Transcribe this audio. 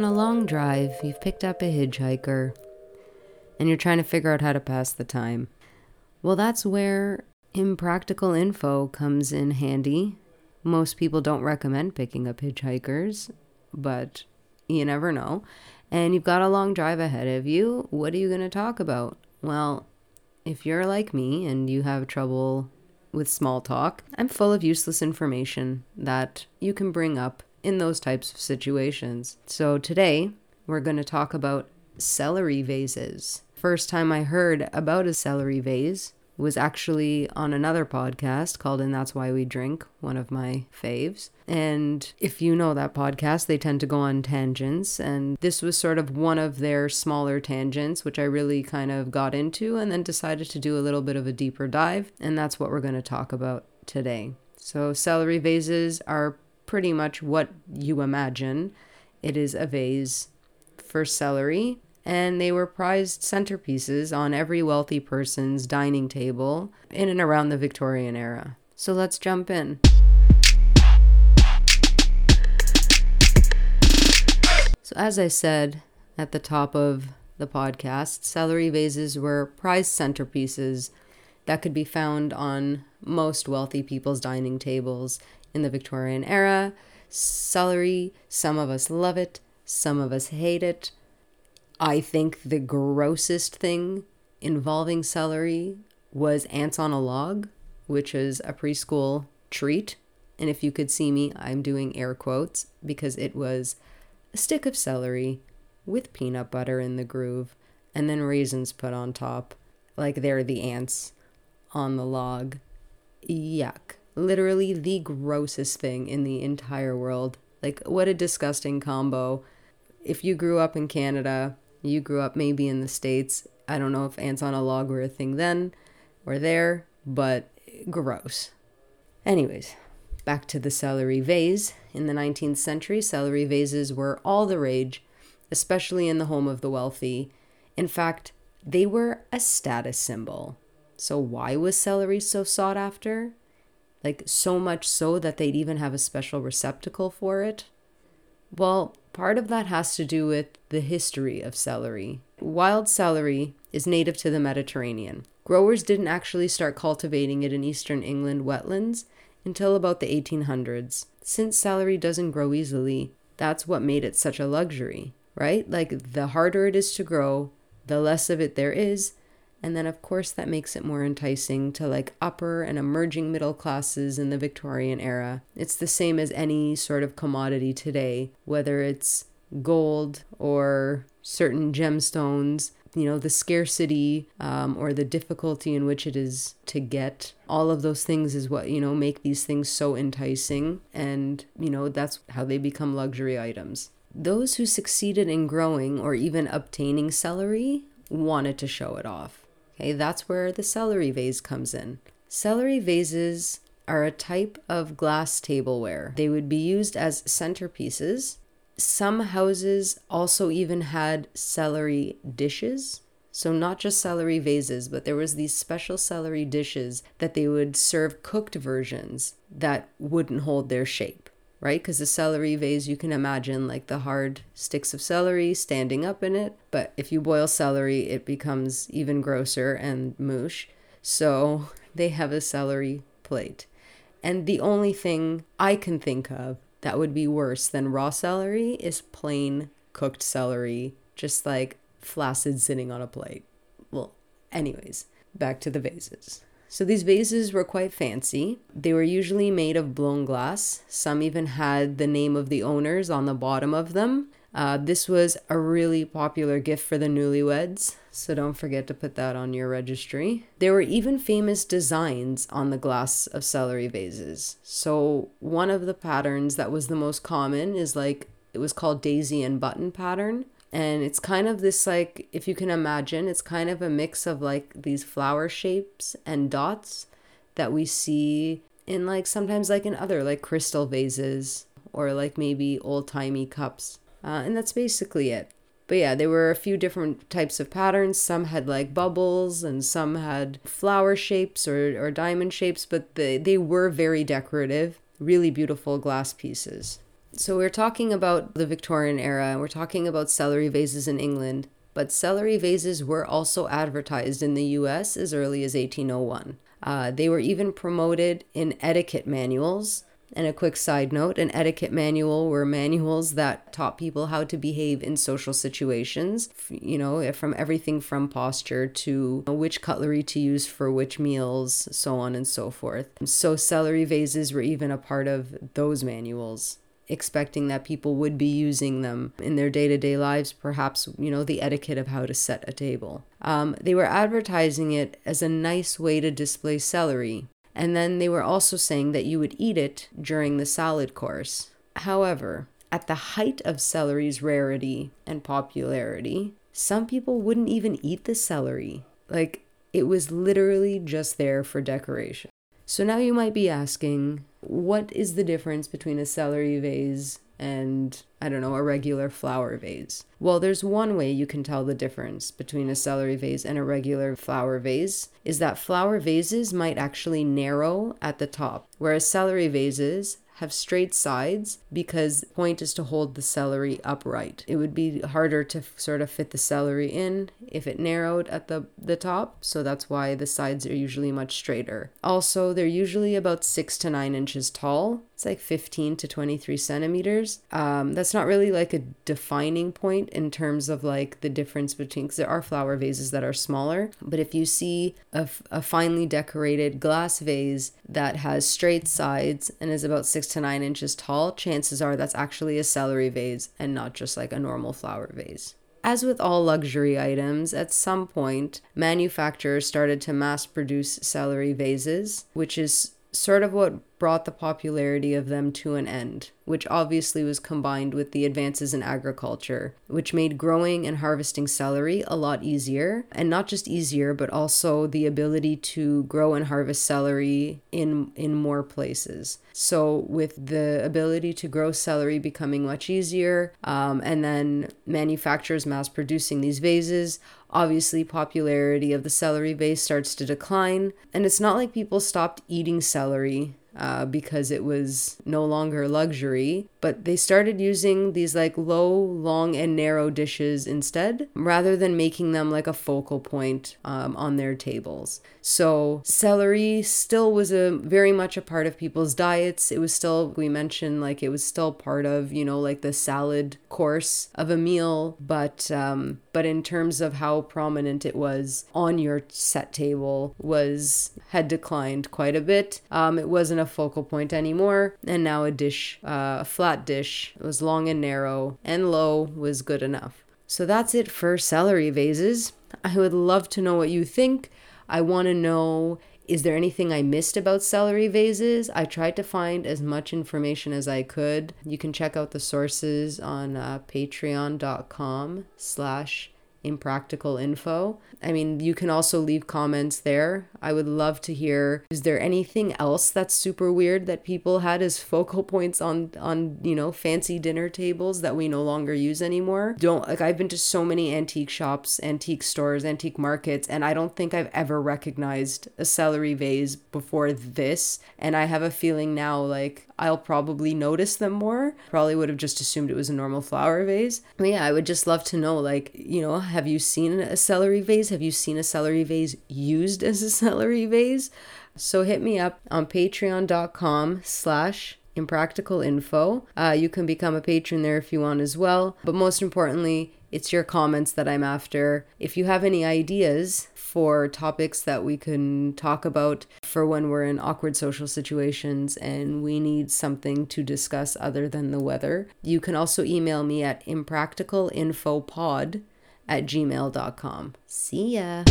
on a long drive, you've picked up a hitchhiker, and you're trying to figure out how to pass the time. Well, that's where impractical info comes in handy. Most people don't recommend picking up hitchhikers, but you never know. And you've got a long drive ahead of you. What are you going to talk about? Well, if you're like me and you have trouble with small talk, I'm full of useless information that you can bring up in those types of situations. So today, we're going to talk about celery vases. First time I heard about a celery vase was actually on another podcast called And That's Why We Drink, one of my faves. And if you know that podcast, they tend to go on tangents. And this was sort of one of their smaller tangents, which I really kind of got into and then decided to do a little bit of a deeper dive. And that's what we're going to talk about today. So, celery vases are pretty much what you imagine. It is a vase for celery, and they were prized centerpieces on every wealthy person's dining table in and around the Victorian era. So let's jump in. So, as I said at the top of the podcast, celery vases were prized centerpieces that could be found on most wealthy people's dining tables in the Victorian era. Celery, some of us love it, some of us hate it. I think the grossest thing involving celery was ants on a log, which is a preschool treat. And if you could see me, I'm doing air quotes because it was a stick of celery with peanut butter in the groove and then raisins put on top, like they're the ants on the log. Yuck literally the grossest thing in the entire world. Like, what a disgusting combo. If you grew up in Canada, you grew up maybe in the States. I don't know if ants on a log were a thing then or there, but gross. Anyways, back to the celery vase. In the 19th century, celery vases were all the rage, especially in the home of the wealthy. In fact, they were a status symbol. So, why was celery so sought after? Like so much so that they'd even have a special receptacle for it? Well, part of that has to do with the history of celery. Wild celery is native to the Mediterranean. Growers didn't actually start cultivating it in eastern England wetlands until about the 1800s. Since celery doesn't grow easily, that's what made it such a luxury, right? Like the harder it is to grow, the less of it there is, and then, of course, that makes it more enticing to like upper and emerging middle classes in the Victorian era. It's the same as any sort of commodity today, whether it's gold or certain gemstones. You know, the scarcity um, or the difficulty in which it is to get. All of those things is what, you know, make these things so enticing. And, you know, that's how they become luxury items. Those who succeeded in growing or even obtaining celery wanted to show it off. Okay, that's where the celery vase comes in. Celery vases are a type of glass tableware. They would be used as centerpieces. Some houses also even had celery dishes. So, not just celery vases, but there was these special celery dishes that they would serve cooked versions that wouldn't hold their shape right? Because the celery vase, you can imagine like the hard sticks of celery standing up in it. But if you boil celery, it becomes even grosser and moosh. So they have a celery plate. And the only thing I can think of that would be worse than raw celery is plain cooked celery, just like flaccid sitting on a plate. Well, anyways, back to the vases. So these vases were quite fancy. They were usually made of blown glass. Some even had the name of the owners on the bottom of them. Uh, this was a really popular gift for the newlyweds, so don't forget to put that on your registry. There were even famous designs on the glass of celery vases. So, one of the patterns that was the most common is like it was called daisy and button pattern and it's kind of this like if you can imagine it's kind of a mix of like these flower shapes and dots that we see in like sometimes like in other like crystal vases or like maybe old-timey cups. Uh, and that's basically it. But yeah there were a few different types of patterns. Some had like bubbles and some had flower shapes or, or diamond shapes but they, they were very decorative really beautiful glass pieces So we're talking about the Victorian era, and we're talking about celery vases in England, but celery vases were also advertised in the US as early as 1801. Uh, they were even promoted in etiquette manuals. And a quick side note an etiquette manual were manuals that taught people how to behave in social situations, you know, from everything from posture to which cutlery to use for which meals, so on and so forth. So, celery vases were even a part of those manuals expecting that people would be using them in their day to day lives, perhaps, you know, the etiquette of how to set a table. Um, they were advertising it as a nice way to display celery. And then they were also saying that you would eat it during the salad course. However, at the height of celery's rarity and popularity, some people wouldn't even eat the celery. Like, it was literally just there for decoration. So now you might be asking, what is the difference between a celery vase and, I don't know, a regular flower vase? Well, there's one way you can tell the difference between a celery vase and a regular flower vase is that flower vases might actually narrow at the top, whereas celery vases have straight sides because the point is to hold the celery upright. It would be harder to f- sort of fit the celery in if it narrowed at the, the top, so that's why the sides are usually much straighter. Also, they're usually about six to nine inches tall. It's like 15 to 23 centimeters. Um, that's not really like a defining point in terms of like the difference between, because there are flower vases that are smaller, but if you see a, a finely decorated glass vase that has straight sides and is about six to nine inches tall, chances are that's actually a celery vase and not just like a normal flower vase. As with all luxury items, at some point, manufacturers started to mass produce celery vases, which is sort of what brought the popularity of them to an end, which obviously was combined with the advances in agriculture, which made growing and harvesting celery a lot easier. And not just easier, but also the ability to grow and harvest celery in, in more places. So, with the ability to grow celery becoming much easier, um, and then manufacturers mass producing these vases, obviously popularity of the celery vase starts to decline and it's not like people stopped eating celery uh, because it was no longer luxury. But they started using these like low, long, and narrow dishes instead, rather than making them like a focal point um, on their tables. So celery still was a very much a part of people's diets. It was still we mentioned like it was still part of you know like the salad course of a meal, but um, but in terms of how prominent it was on your set table was had declined quite a bit. Um, it wasn't a focal point anymore, and now a dish, uh, a flat dish, it was long and narrow, and low was good enough. So that's it for celery vases. I would love to know what you think. I want to know is there anything I missed about celery vases? I tried to find as much information as I could. You can check out the sources on uh, patreon.com slash impractical info. I mean, you can also leave comments there. I would love to hear is there anything else that's super weird that people had as focal points on on, you know, fancy dinner tables that we no longer use anymore? Don't like I've been to so many antique shops, antique stores, antique markets and I don't think I've ever recognized a celery vase before this and I have a feeling now like I'll probably notice them more. Probably would have just assumed it was a normal flower vase. But yeah, I would just love to know like, you know, have you seen a celery vase? Have you seen a celery vase used as a celery vase? So hit me up on patreon.com slash impractical info. Uh, you can become a patron there if you want as well. But most importantly, it's your comments that I'm after. If you have any ideas for topics that we can talk about for when we're in awkward social situations and we need something to discuss other than the weather, you can also email me at impracticalinfopod at gmail.com. See ya.